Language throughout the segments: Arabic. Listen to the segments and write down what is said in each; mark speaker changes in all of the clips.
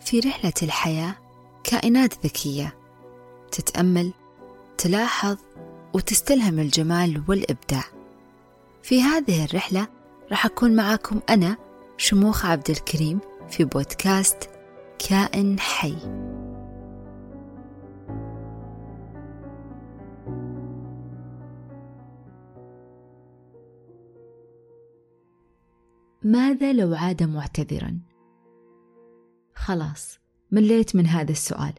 Speaker 1: في رحلة الحياة كائنات ذكية. تتأمل تلاحظ وتستلهم الجمال والإبداع. في هذه الرحلة راح أكون معاكم أنا شموخ عبد الكريم في بودكاست كائن حي. ماذا لو عاد معتذرا؟ خلاص مليت من هذا السؤال.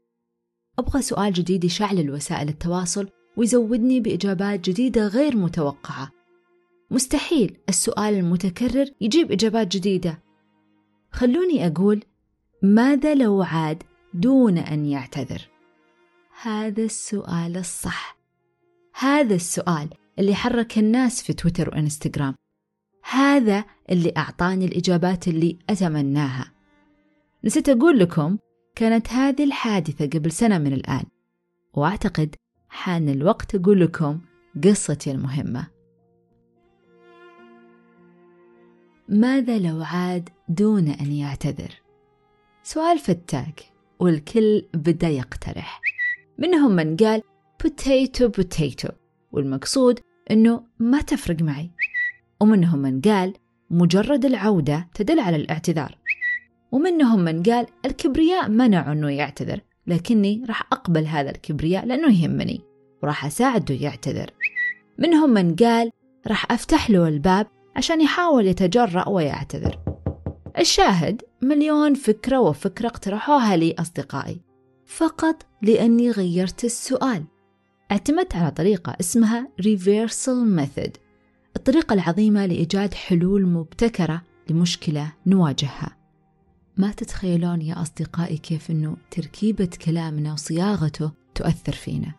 Speaker 1: أبغى سؤال جديد يشعل وسائل التواصل ويزودني بإجابات جديدة غير متوقعة. مستحيل السؤال المتكرر يجيب إجابات جديدة. خلوني أقول ماذا لو عاد دون أن يعتذر؟ هذا السؤال الصح. هذا السؤال اللي حرك الناس في تويتر وإنستغرام. هذا اللي أعطاني الإجابات اللي أتمناها. نسيت أقول لكم كانت هذه الحادثة قبل سنة من الآن وأعتقد حان الوقت أقول لكم قصتي المهمة. ماذا لو عاد دون أن يعتذر؟ سؤال فتاك والكل بدأ يقترح. منهم من قال potato potato والمقصود أنه ما تفرق معي ومنهم من قال مجرد العودة تدل على الاعتذار ومنهم من قال الكبرياء منع أنه يعتذر لكني راح أقبل هذا الكبرياء لأنه يهمني وراح أساعده يعتذر. منهم من قال راح أفتح له الباب عشان يحاول يتجرأ ويعتذر. الشاهد مليون فكرة وفكرة اقترحوها لي أصدقائي. فقط لأني غيرت السؤال. اعتمدت على طريقة اسمها Reversal Method الطريقة العظيمة لإيجاد حلول مبتكرة لمشكلة نواجهها. ما تتخيلون يا أصدقائي كيف أنه تركيبة كلامنا وصياغته تؤثر فينا؟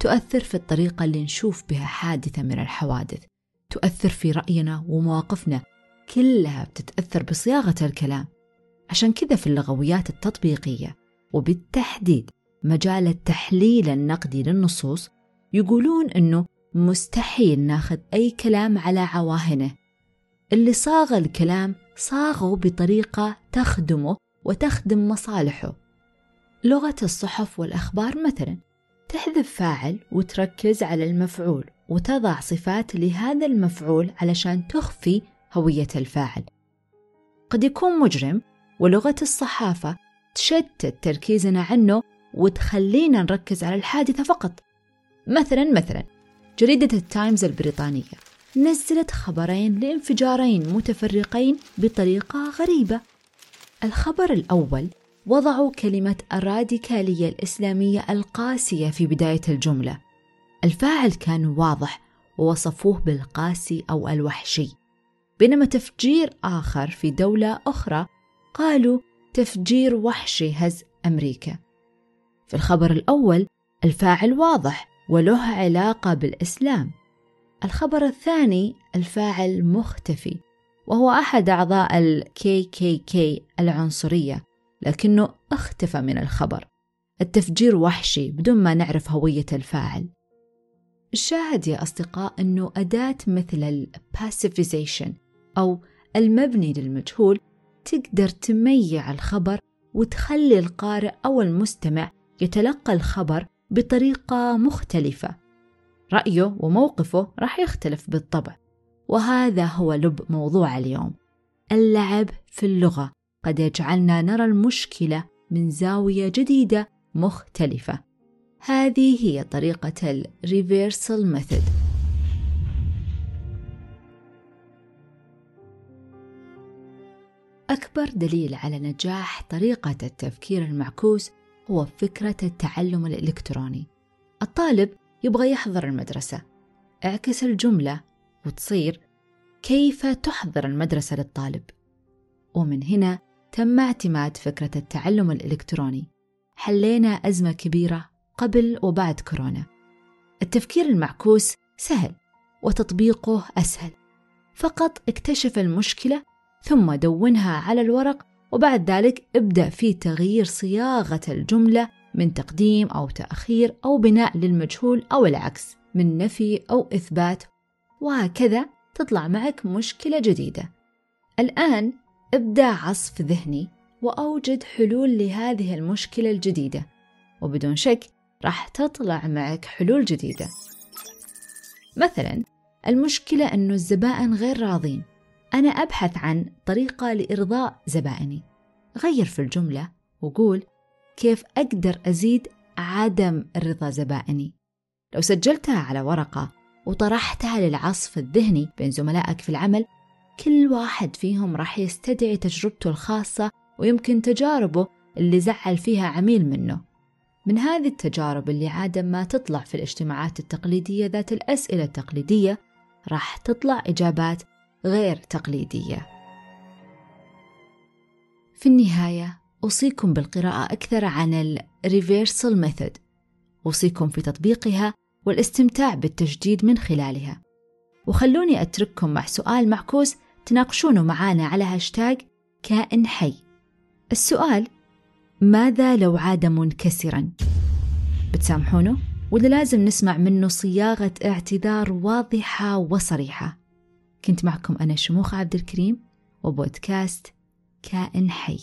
Speaker 1: تؤثر في الطريقة اللي نشوف بها حادثة من الحوادث. تؤثر في رأينا ومواقفنا كلها بتتأثر بصياغة الكلام. عشان كذا في اللغويات التطبيقية وبالتحديد مجال التحليل النقدي للنصوص يقولون أنه مستحيل ناخذ أي كلام على عواهنه. اللي صاغ الكلام صاغه بطريقة تخدمه وتخدم مصالحه. لغة الصحف والأخبار مثلا تحذف فاعل وتركز على المفعول وتضع صفات لهذا المفعول علشان تخفي هوية الفاعل. قد يكون مجرم ولغة الصحافة تشتت تركيزنا عنه وتخلينا نركز على الحادثة فقط. مثلا مثلا جريدة التايمز البريطانية. نزلت خبرين لانفجارين متفرقين بطريقة غريبة. الخبر الأول وضعوا كلمة الراديكالية الإسلامية القاسية في بداية الجملة. الفاعل كان واضح ووصفوه بالقاسي أو الوحشي. بينما تفجير آخر في دولة أخرى قالوا تفجير وحشي هز أمريكا. في الخبر الأول الفاعل واضح وله علاقة بالإسلام. الخبر الثاني الفاعل مختفي وهو أحد أعضاء ال KKK العنصرية لكنه اختفى من الخبر. التفجير وحشي بدون ما نعرف هوية الفاعل. الشاهد يا أصدقاء أنه أداة مثل ال passivization أو المبني للمجهول تقدر تميع الخبر وتخلي القارئ أو المستمع يتلقى الخبر بطريقة مختلفة. رأيه وموقفه راح يختلف بالطبع. وهذا هو لب موضوع اليوم. اللعب في اللغة. قد يجعلنا نرى المشكلة من زاوية جديدة مختلفة. هذه هي طريقة ال Reversal Method. أكبر دليل على نجاح طريقة التفكير المعكوس هو فكرة التعلم الإلكتروني. الطالب يبغى يحضر المدرسة. اعكس الجملة وتصير كيف تحضر المدرسة للطالب. ومن هنا تم اعتماد فكرة التعلم الإلكتروني. حلينا أزمة كبيرة قبل وبعد كورونا. التفكير المعكوس سهل وتطبيقه أسهل. فقط اكتشف المشكلة ثم دونها على الورق وبعد ذلك ابدأ في تغيير صياغة الجملة من تقديم أو تأخير أو بناء للمجهول أو العكس من نفي أو إثبات وهكذا تطلع معك مشكلة جديدة. الآن ابدأ عصف ذهني وأوجد حلول لهذه المشكلة الجديدة وبدون شك راح تطلع معك حلول جديدة. مثلا المشكلة أنه الزبائن غير راضين. أنا أبحث عن طريقة لإرضاء زبائني. غير في الجملة وقول كيف أقدر أزيد عدم رضا زبائني؟ لو سجلتها على ورقة وطرحتها للعصف الذهني بين زملائك في العمل كل واحد فيهم راح يستدعي تجربته الخاصة ويمكن تجاربه اللي زعل فيها عميل منه. من هذه التجارب اللي عادة ما تطلع في الاجتماعات التقليدية ذات الأسئلة التقليدية راح تطلع إجابات غير تقليدية. في النهاية أوصيكم بالقراءة أكثر عن ال Reversal Method أوصيكم في تطبيقها والاستمتاع بالتجديد من خلالها وخلوني أترككم مع سؤال معكوس تناقشونه معانا على هاشتاج كائن حي السؤال ماذا لو عاد منكسرا؟ بتسامحونه؟ ولا لازم نسمع منه صياغة اعتذار واضحة وصريحة؟ كنت معكم أنا شموخ عبد الكريم وبودكاست كائن حي